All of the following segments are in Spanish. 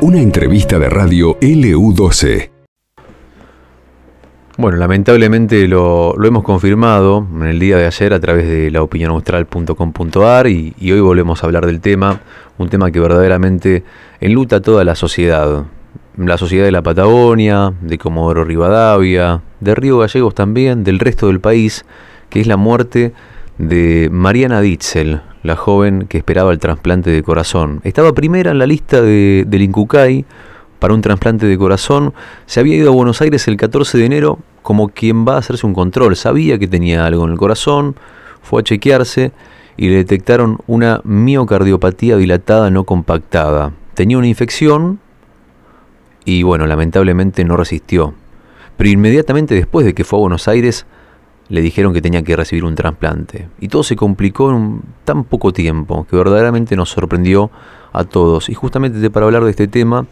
Una entrevista de radio LU12. Bueno, lamentablemente lo, hemos confirmado en el día de ayer a través de laopinionaustral.com.ar y, y hoy volvemos a hablar del tema, un tema que verdaderamente enluta a toda la sociedad. La sociedad de la Patagonia, de Comodoro Rivadavia, de Río Gallegos también, del resto del país, que es la muerte de Mariana Ditzel, la joven que esperaba el trasplante de corazón. Estaba primera en la lista de, del Incucay para un trasplante de corazón. Se había ido a Buenos Aires el 14 de enero como quien va a hacerse un control. Sabía que tenía algo en el corazón, fue a chequearse y le detectaron una miocardiopatía dilatada no compactada. Tenía una infección y bueno, lamentablemente no resistió. Pero inmediatamente después de que fue a Buenos Aires, le dijeron que tenía que recibir un trasplante. Y todo se complicó en tan poco tiempo que verdaderamente nos sorprendió a todos. Y justamente para hablar de este tema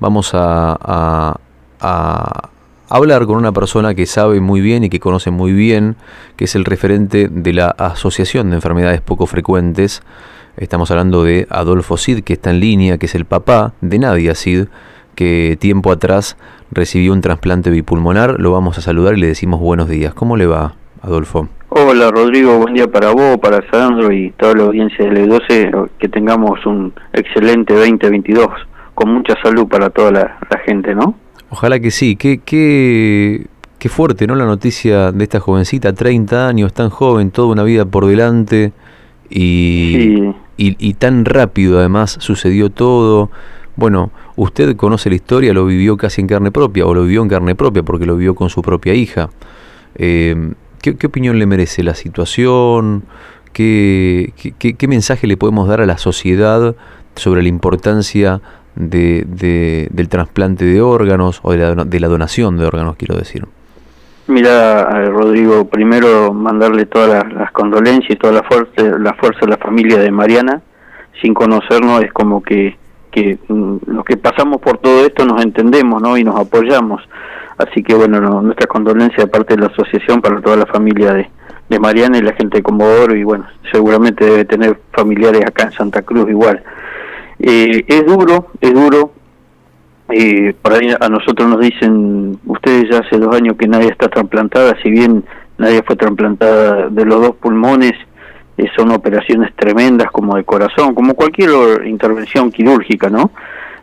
vamos a, a, hablar con una persona que sabe muy bien y que conoce muy bien, que es el referente de la Asociación de Enfermedades Poco Frecuentes. Estamos hablando de Adolfo Cid, que está en línea, que es el papá de Nadia Cid, que tiempo atrás recibió un trasplante bipulmonar. Lo vamos a saludar y le decimos buenos días. ¿Cómo le va? Adolfo. Hola Rodrigo, buen día para vos, para Sandro y toda la audiencia del E12, que tengamos un excelente 2022, con mucha salud para toda la, gente, ¿no? Ojalá que sí, qué, qué, qué fuerte, ¿no? La noticia de esta jovencita, 30 años, tan joven, toda una vida por delante y, y, y tan rápido además sucedió todo. Bueno, usted conoce la historia, lo vivió casi en carne propia, o lo vivió en carne propia porque lo vivió con su propia hija. Eh, ¿Qué, opinión le merece la situación? ¿Qué, qué, mensaje le podemos dar a la sociedad sobre la importancia de, del trasplante de órganos o de la, donación de órganos, quiero decir? Mira, Rodrigo, primero mandarle todas las, condolencias y toda la fuerza, la fuerza a la familia de Mariana. Sin conocernos es como que, que mm, los que pasamos por todo esto nos entendemos ¿no? y nos apoyamos. Así que bueno, nuestra condolencia de parte de la asociación para toda la familia de, de Mariana y la gente de Comodoro y bueno, seguramente debe tener familiares acá en Santa Cruz igual. Eh, es duro, es duro. Eh, por a nosotros nos dicen, ustedes ya hace dos años que nadie está trasplantada, si bien nadie fue trasplantada de los dos pulmones, eh, son operaciones tremendas como de corazón, como cualquier intervención quirúrgica, ¿no?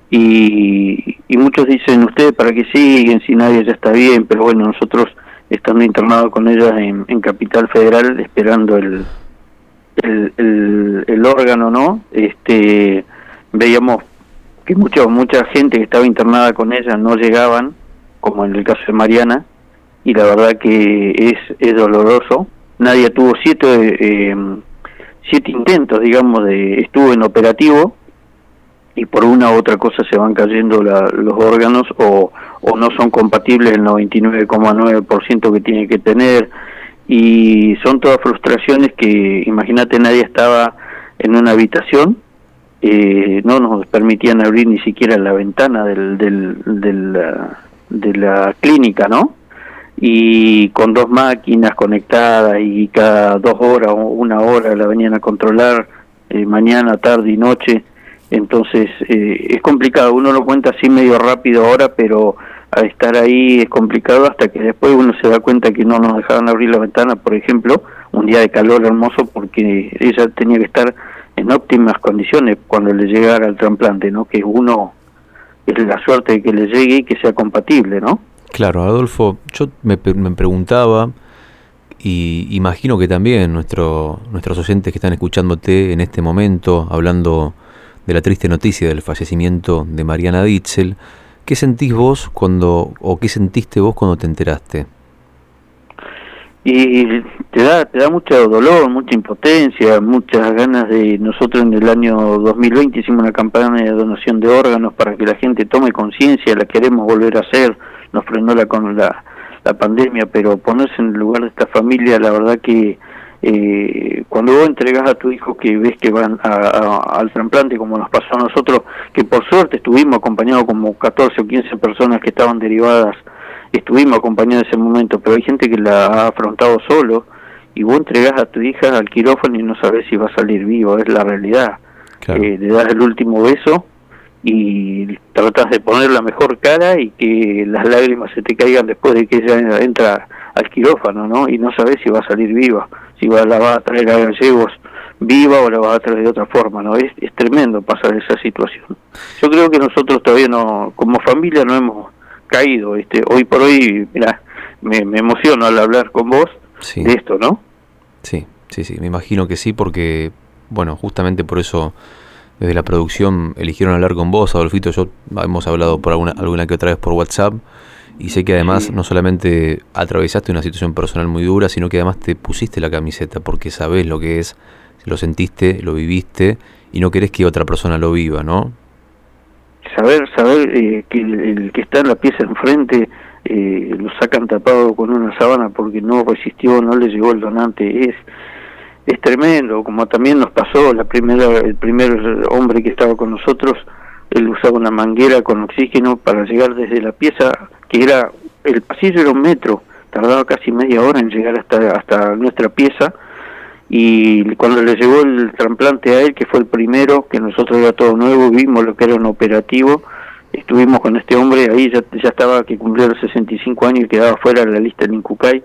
Y, y muchos dicen, ustedes para qué siguen si nadie ya está bien, pero bueno, nosotros estando internados con ellas en, Capital Federal esperando el, el, el, órgano, ¿no? Este, veíamos que mucha, mucha gente que estaba internada con ellas no llegaban, como en el caso de Mariana, y la verdad que es, es doloroso. Nadie tuvo siete, eh, siete intentos, digamos, de estuvo en operativo, y por una u otra cosa se van cayendo los órganos o, no son compatibles el 99,9% que tiene que tener. Y son todas frustraciones que imagínate nadie estaba en una habitación eh, no nos permitían abrir ni siquiera la ventana del, del, de la clínica no y con dos máquinas conectadas y cada dos horas o una hora la venían a controlar eh, mañana tarde y noche entonces eh, es complicado, uno lo cuenta así medio rápido ahora, pero al estar ahí es complicado hasta que después uno se da cuenta que no nos dejaban abrir la ventana, por ejemplo, un día de calor hermoso porque ella tenía que estar en óptimas condiciones cuando le llegara el trasplante, ¿no? Que uno es la suerte de que le llegue y que sea compatible, ¿no? Claro, Adolfo, yo me, me preguntaba y imagino que también nuestro, nuestros oyentes que están escuchándote en este momento hablando de la triste noticia del fallecimiento de Mariana Ditzel, ¿qué sentís vos cuando, o qué sentiste vos cuando te enteraste? Y te da, te da mucho dolor, mucha impotencia, muchas ganas de... Nosotros en el año 2020 hicimos una campaña de donación de órganos para que la gente tome conciencia, la queremos volver a hacer, nos frenó la, con la, la pandemia, pero ponerse en el lugar de esta familia, la verdad que eh, cuando vos entregas a tu hijo que ves que van al trasplante como nos pasó a nosotros, que por suerte estuvimos acompañados como 14 o 15 personas que estaban derivadas, estuvimos acompañados en ese momento, pero hay gente que la ha afrontado solo y vos entregas a tu hija al quirófano y no sabes si va a salir vivo, es la realidad. le das el último beso y tratas de poner la mejor cara y que las lágrimas se te caigan después de que ella entra al quirófano, ¿no? Y no sabes si va a salir viva, si la va a traer a gallegos viva o la va a traer de otra forma, ¿no? Es, es tremendo pasar esa situación. Yo creo que nosotros todavía no, como familia no hemos caído, este, hoy por hoy, mira, me, me emociono al hablar con vos de esto, ¿no? Sí, sí, sí, me imagino que sí, porque, bueno, justamente por eso desde la producción eligieron hablar con vos, Adolfito, yo hemos hablado por alguna, alguna que otra vez por WhatsApp, y sé que además no solamente atravesaste una situación personal muy dura, sino que además te pusiste la camiseta porque sabés lo que es, lo sentiste, lo viviste y no querés que otra persona lo viva, ¿no? Saber, saber eh, que el, que está en la pieza enfrente eh, lo sacan tapado con una sábana porque no resistió, no le llegó el donante, es es tremendo, como también nos pasó la primera el primer hombre que estaba con nosotros, él usaba una manguera con oxígeno para llegar desde la pieza que era el pasillo era un metro, tardaba casi media hora en llegar hasta hasta nuestra pieza y cuando le llegó el trasplante a él, que fue el primero, que nosotros era todo nuevo, vimos lo que era un operativo, estuvimos con este hombre, ahí ya, ya estaba que cumplía los 65 años y quedaba fuera de la lista del Incucay,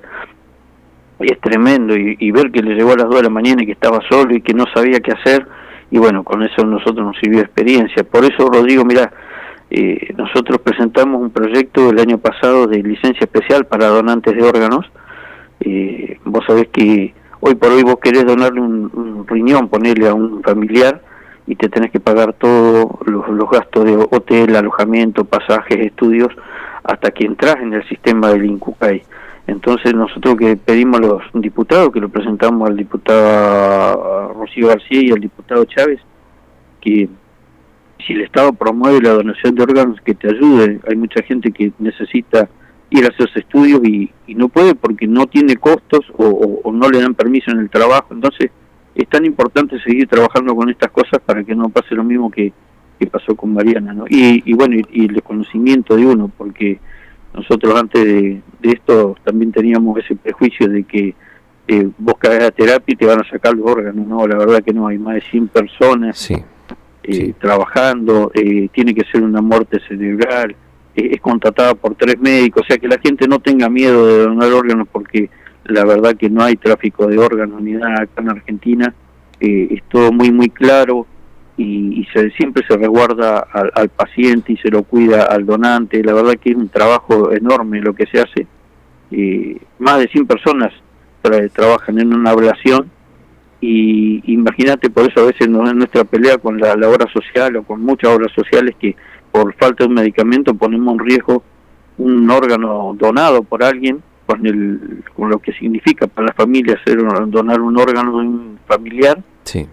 y es tremendo, y, ver que le llegó a las 2 de la mañana y que estaba solo y que no sabía qué hacer, y bueno, con eso nosotros nos sirvió experiencia. Por eso, Rodrigo, mira, eh, nosotros presentamos un proyecto el año pasado de licencia especial para donantes de órganos. Eh, vos sabés que hoy por hoy vos querés donarle un, riñón, ponerle a un familiar y te tenés que pagar todos los, gastos de hotel, alojamiento, pasajes, estudios, hasta que entras en el sistema del INCUCAI. Entonces nosotros que pedimos a los diputados, que lo presentamos al diputado Rocío García y al diputado Chávez, que si el Estado promueve la donación de órganos, que te ayude. Hay mucha gente que necesita ir a hacer estudios y, no puede porque no tiene costos o, no le dan permiso en el trabajo. Entonces es tan importante seguir trabajando con estas cosas para que no pase lo mismo que, pasó con Mariana. ¿no? Y, bueno, y, el conocimiento de uno, porque nosotros antes de, esto también teníamos ese prejuicio de que eh, vos caes a terapia y te van a sacar los órganos. No, la verdad que no, hay más de 100 personas. Eh, trabajando, eh, tiene que ser una muerte cerebral, es contratada por tres médicos, o sea que la gente no tenga miedo de donar órganos porque la verdad que no hay tráfico de órganos ni nada acá en Argentina, eh, es todo muy muy claro y, se, siempre se resguarda al, paciente y se lo cuida al donante, la verdad que es un trabajo enorme lo que se hace, más de 100 personas trabajan en una ablación y imagínate por eso a veces no es nuestra pelea con la, la obra social o con muchas obras sociales que por falta de un medicamento ponemos en riesgo un órgano donado por alguien con el con lo que significa para la familia hacer donar un órgano de un familiar. Sí.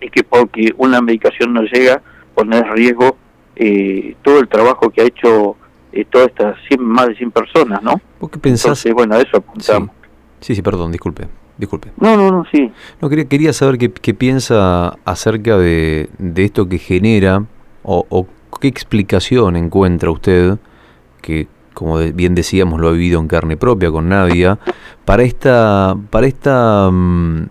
Y que porque una medicación no llega poner en riesgo eh, todo el trabajo que ha hecho eh, todas estas más de 100 personas, ¿no? ¿Vos qué pensás? Entonces, bueno, a eso apuntamos. Sí. sí, perdón, disculpe. Disculpe. No, no, no, sí. No, quería, quería saber qué, qué piensa acerca de, de, esto que genera o, o ¿Qué explicación encuentra usted, que como bien decíamos lo ha vivido en carne propia con Nadia, para esta, para esta, mm,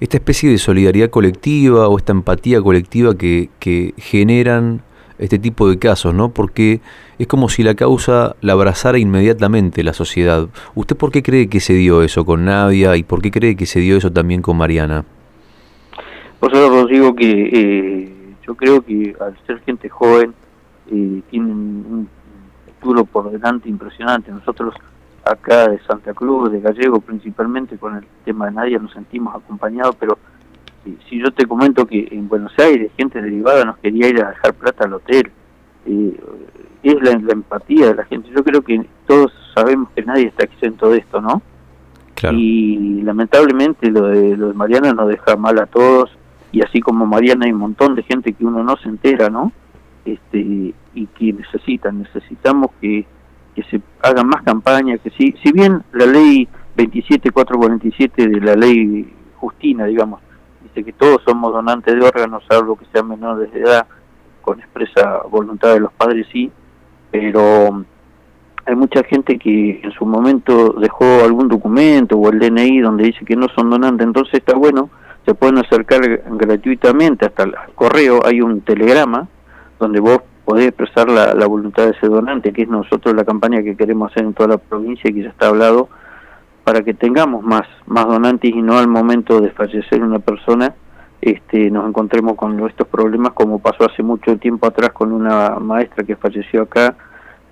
esta especie de solidaridad colectiva o esta empatía colectiva que, que generan este tipo de casos, ¿no? Porque es como si la causa la abrazara inmediatamente la sociedad. ¿Usted por qué cree que se dio eso con Nadia y por qué cree que se dio eso también con Mariana? Por eso que eh, yo creo que al ser gente joven eh, tienen un futuro por delante impresionante. Nosotros acá de Santa Cruz, de Gallego principalmente, con el tema de Nadia nos sentimos acompañados, pero si yo te comento que en Buenos Aires gente derivada nos quería ir a dejar plata al hotel, eh, es la, empatía de la gente. Yo creo que todos sabemos que nadie está exento de esto, ¿no? Y lamentablemente lo de, lo de Mariana nos deja mal a todos, y así como Mariana hay un montón de gente que uno no se entera, ¿no? Este, y que necesitan, necesitamos que, que se hagan más campañas, que si, si bien la ley 27447 de la ley Justina, digamos, dice que todos somos donantes de órganos, salvo que sean menores de edad, con expresa voluntad de los padres, sí, pero hay mucha gente que en su momento dejó algún documento o el DNI donde dice que no son donantes, entonces está bueno se pueden acercar gratuitamente hasta el correo, hay un telegrama donde vos podés expresar la, voluntad de ese donante, que es nosotros la campaña que queremos hacer en toda la provincia, que ya está hablado, para que tengamos más, donantes y no al momento de fallecer una persona este, nos encontremos con estos problemas como pasó hace mucho tiempo atrás con una maestra que falleció acá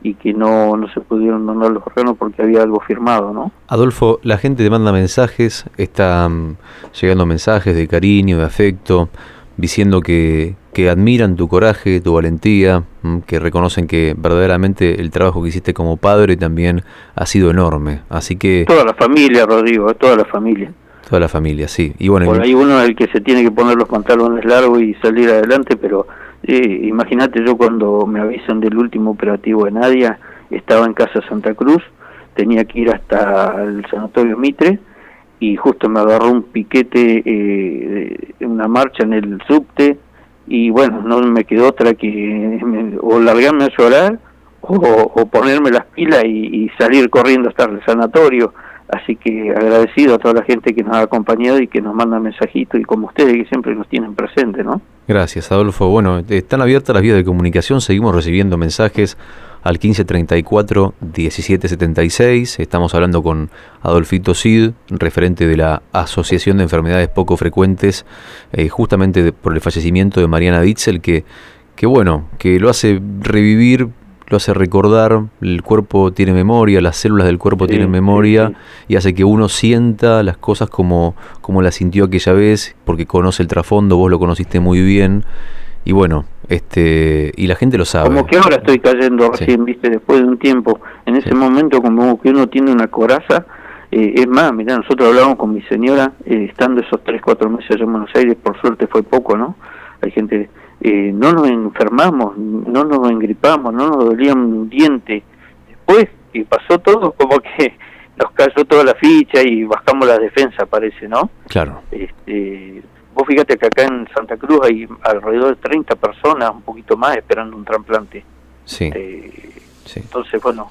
y que no, no se pudieron donar los órganos porque había algo firmado, ¿no? Adolfo, la gente te manda mensajes, están llegando mensajes de cariño, de afecto, diciendo que, que admiran tu coraje, tu valentía, que reconocen que verdaderamente el trabajo que hiciste como padre también ha sido enorme. Así que... Toda la familia, Rodrigo, toda la familia. Toda la familia, sí. Y bueno, Por ahí uno es el que se tiene que poner los pantalones largos y salir adelante, pero eh, imagínate yo cuando me avisan del último operativo de Nadia, estaba en Casa Santa Cruz, tenía que ir hasta el Sanatorio Mitre y justo me agarró un piquete, eh, una marcha en el subte y bueno, no me quedó otra que o largarme a llorar o, o ponerme las pilas y, y salir corriendo hasta el sanatorio Así que agradecido a toda la gente que nos ha acompañado y que nos manda mensajitos y como ustedes que siempre nos tienen presente, ¿no? Gracias, Adolfo. Bueno, están abiertas las vías de comunicación, seguimos recibiendo mensajes al 1534 1776. Estamos hablando con Adolfito Cid, referente de la Asociación de Enfermedades Poco Frecuentes, eh, justamente por el fallecimiento de Mariana Ditzel, que, que bueno, que lo hace revivir lo hace recordar, el cuerpo tiene memoria, las células del cuerpo tienen memoria y hace que uno sienta las cosas como, como las sintió aquella vez, porque conoce el trasfondo, vos lo conociste muy bien y bueno, este y la gente lo sabe. Como que ahora estoy cayendo recién, viste, después de un tiempo, en ese momento como que uno tiene una coraza, eh, es más, mirá, nosotros hablamos con mi señora, eh, estando esos tres, cuatro meses allá en Buenos Aires, por suerte fue poco, ¿no? Hay gente eh, no nos enfermamos, no nos engripamos, no nos dolía un diente. Después que pasó todo, como que nos cayó toda la ficha y bajamos la defensa, parece, ¿no? Claro. Este, vos fíjate que acá en Santa Cruz hay alrededor de 30 personas, un poquito más, esperando un trasplante. Sí. Este, entonces, bueno,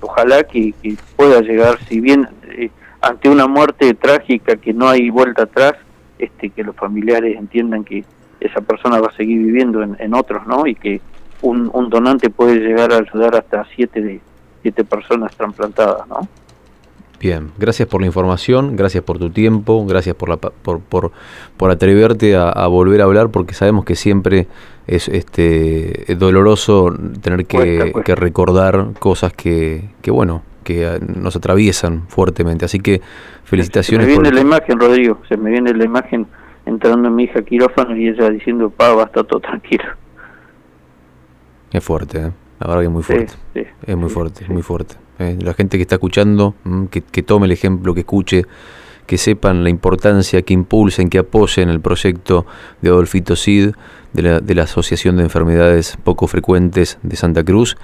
ojalá que, pueda llegar, si bien eh, ante una muerte trágica que no hay vuelta atrás, este, que los familiares entiendan que esa persona va a seguir viviendo en, otros, ¿no? Y que un, un, donante puede llegar a ayudar hasta siete, de, siete personas trasplantadas, ¿no? Bien, gracias por la información, gracias por tu tiempo, gracias por, la, por, por, por atreverte a, volver a hablar, porque sabemos que siempre es este doloroso tener que, que recordar cosas que, que, bueno, que nos atraviesan fuertemente. Así que felicitaciones. Se me viene la imagen, Rodrigo, se me viene la imagen entrando mi hija quirófano y ella diciendo, pa, va, está todo tranquilo. Es fuerte, ¿eh? la verdad que es muy fuerte. es muy fuerte, muy fuerte. ¿Eh? La gente que está escuchando, mm, que, que, tome el ejemplo, que escuche, que sepan la importancia, que impulsen, que apoyen el proyecto de Adolfito Cid, de la, de la Asociación de Enfermedades Poco Frecuentes de Santa Cruz,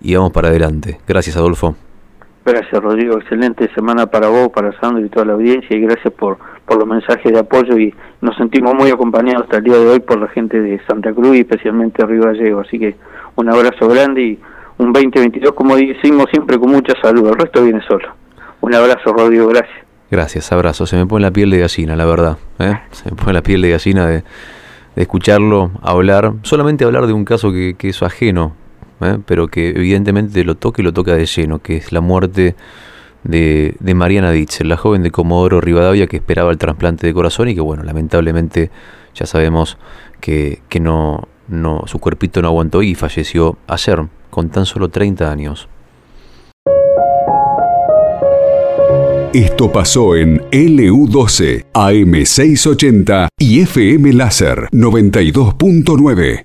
y vamos para adelante. Gracias, Adolfo. Gracias, Rodrigo. Excelente semana para vos, para Sandro y toda la audiencia, y gracias por los mensajes de apoyo y nos sentimos muy acompañados hasta el día de hoy por la gente de Santa Cruz y especialmente Río Gallego. Así que un abrazo grande y un 2022, como decimos siempre, con mucha salud. El resto viene solo. Un abrazo, Rodrigo. Gracias. Gracias, abrazo. Se me pone la piel de gallina, la verdad. ¿eh? Se me pone la piel de gallina de, escucharlo hablar, solamente hablar de un caso que, que es ajeno, ¿eh? pero que evidentemente lo toca y lo toca de lleno, que es la muerte de, de Mariana Ditzel, la joven de Comodoro Rivadavia que esperaba el trasplante de corazón y que, bueno, lamentablemente ya sabemos que, que no, no, su cuerpito no aguantó y falleció ayer, con tan solo 30 años. Esto pasó en LU12, AM680 y FM Láser 92.9.